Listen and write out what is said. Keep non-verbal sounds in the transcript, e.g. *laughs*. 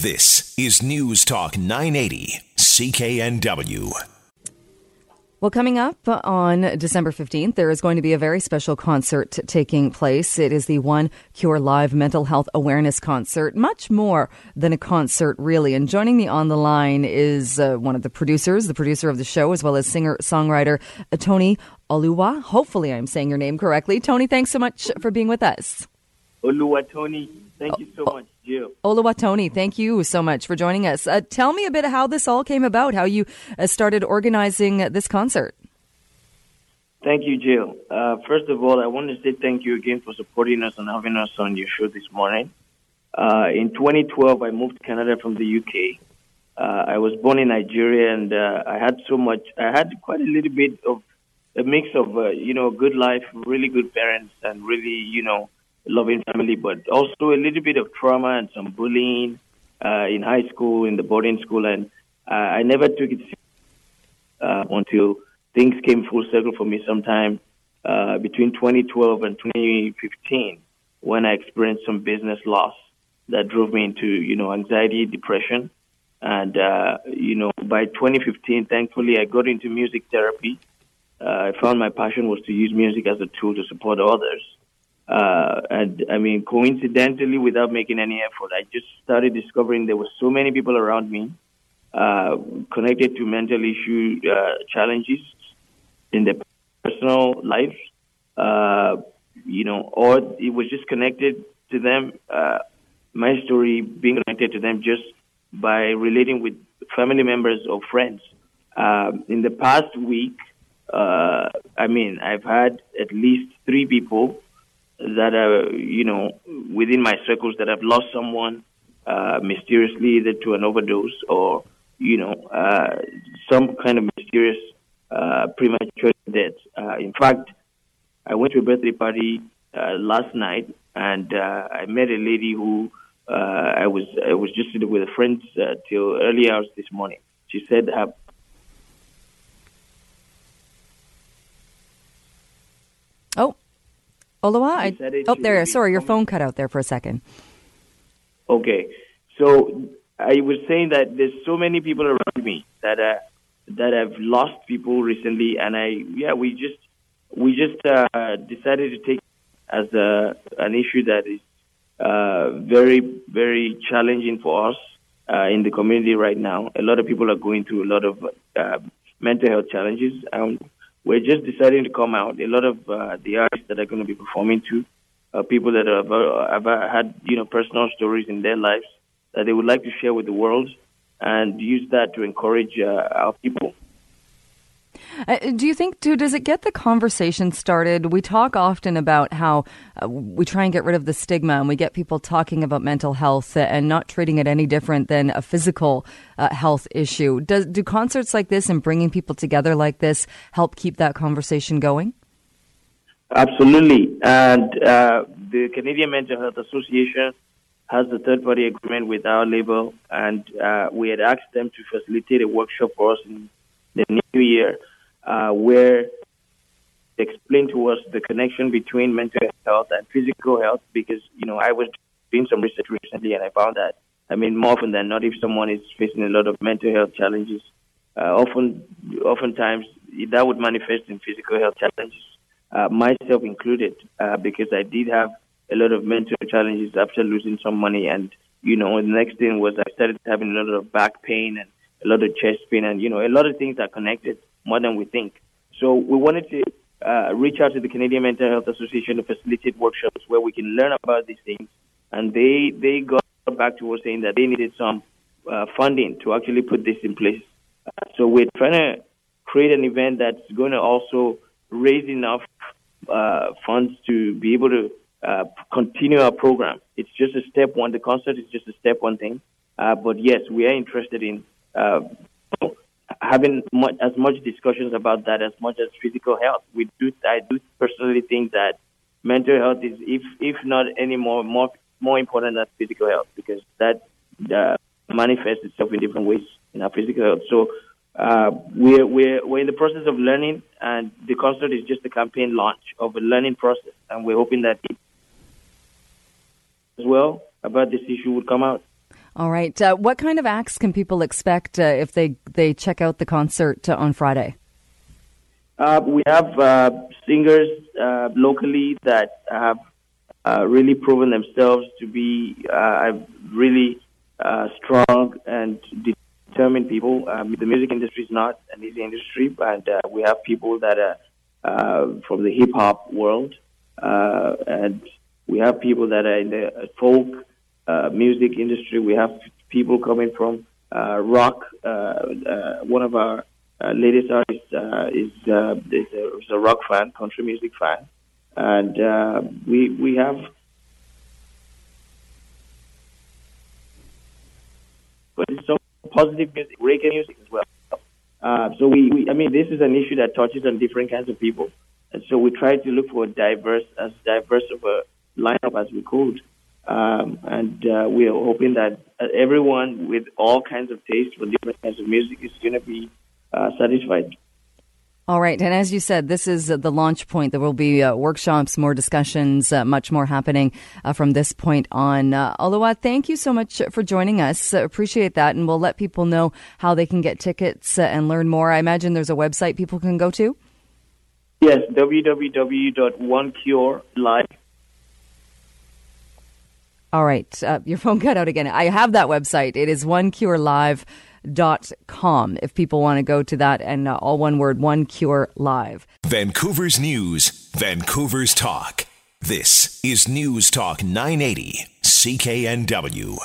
This is News Talk 980, CKNW. Well, coming up on December 15th, there is going to be a very special concert taking place. It is the One Cure Live Mental Health Awareness Concert, much more than a concert, really. And joining me on the line is uh, one of the producers, the producer of the show, as well as singer songwriter uh, Toni Oluwa. Hopefully, I'm saying your name correctly. Toni, thanks so much for being with us. Oluwa Toni, thank you so much, Jill. Oluwatoni, thank you so much for joining us. Uh, tell me a bit of how this all came about, how you uh, started organizing this concert. Thank you, Jill. Uh, first of all, I want to say thank you again for supporting us and having us on your show this morning. Uh, in 2012, I moved to Canada from the UK. Uh, I was born in Nigeria, and uh, I had so much. I had quite a little bit of a mix of, you know, good life, really good parents, and really, you know, loving family, but also a little bit of trauma and some bullying uh, in high school, in the boarding school, and uh, I never took it uh, until things came full circle for me sometime uh, between 2012 and 2015 when I experienced some business loss that drove me into, you know, anxiety, depression. And, uh, you know, by 2015, thankfully, I got into music therapy. Uh, I found my passion was to use music as a tool to support others. Uh, and I mean, coincidentally, without making any effort, I just started discovering there were so many people around me uh, connected to mental issue uh, challenges in their personal lives, uh, you know, or it was just connected to them. Uh, my story being connected to them just by relating with family members or friends. Um, in the past week, uh, I mean, I've had at least three people that are, you know, within my circles that have lost someone uh, mysteriously either to an overdose or, you know, uh, some kind of mysterious uh, premature death. Uh, in fact, I went to a birthday party uh, last night and uh, I met a lady who I was I was just sitting with a friend till early hours this morning. She said her Oh, Oluwa? I, oh, there. Sorry, your phone cut out there for a second. Okay, so I was saying that there's so many people around me that uh, that have lost people recently, and I yeah we just we just uh, decided to take as a, an issue that is uh, very very challenging for us uh, in the community right now. A lot of people are going through a lot of uh, mental health challenges. Um, we're just deciding to come out. A lot of uh, the artists that are going to be performing to uh, people that have, uh, have had you know personal stories in their lives that they would like to share with the world, and use that to encourage uh, our people. Uh, do you think, too, does it get the conversation started? We talk often about how uh, we try and get rid of the stigma and we get people talking about mental health and not treating it any different than a physical uh, health issue. Does, do concerts like this and bringing people together like this help keep that conversation going? Absolutely. And uh, the Canadian Mental Health Association has a third party agreement with our label, and uh, we had asked them to facilitate a workshop for us in the new year uh, where they explained to us the connection between mental health and physical health because, you know, I was doing some research recently and I found that, I mean, more often than not, if someone is facing a lot of mental health challenges, uh, often, oftentimes that would manifest in physical health challenges, uh, myself included, uh, because I did have a lot of mental challenges after losing some money. And, you know, the next thing was I started having a lot of back pain and a lot of chest pain and, you know, a lot of things are connected more than we think. So we wanted to uh, reach out to the Canadian Mental Health Association to facilitate workshops where we can learn about these things. And they, they got back to us saying that they needed some uh, funding to actually put this in place. So we're trying to create an event that's going to also raise enough uh, funds to be able to uh, continue our program. It's just a step one. The concert is just a step one thing. Uh, but yes, we are interested in having much, as much discussions about that as much as physical health. We do, I do personally think that mental health is, if if not any more more more important than physical health because that uh, manifests itself in different ways in our physical health. So uh, we're we're we're in the process of learning, and the concert is just a campaign launch of a learning process, and we're hoping that as well about this issue would come out. All right. Uh, what kind of acts can people expect uh, if they, they check out the concert uh, on Friday? Uh, we have uh, singers uh, locally that have really proven themselves to be really strong and determined people. Um, the music industry is not an easy industry, but we have people that are from the hip hop world, and we have people that are in the folk uh, music industry. We have people coming from uh, rock. Uh, uh, one of our latest artists is, is, a, is a rock fan, country music fan, and we we have. But it's some positive music, reggae music as well. Uh, so we, we, I mean, this is an issue that touches on different kinds of people, and so we try to look for diverse, as diverse of a lineup as we could. Um, and uh, we are hoping that uh, everyone with all kinds of taste for different kinds of music is going to be uh, satisfied. All right. And as you said, this is the launch point. There will be uh, workshops, more discussions, uh, much more happening uh, from this point on. Uh, Oluwa, thank you so much for joining us. appreciate that. And we'll let people know how they can get tickets and learn more. I imagine there's a website people can go to. Yes, www.onecurelive.com all right. Uh, your *laughs* phone cut out again. I have that website. It is onecurelive.com if people want to go to that and uh, all one word, One Cure Live. Vancouver's News, Vancouver's Talk. This is News Talk 980, CKNW.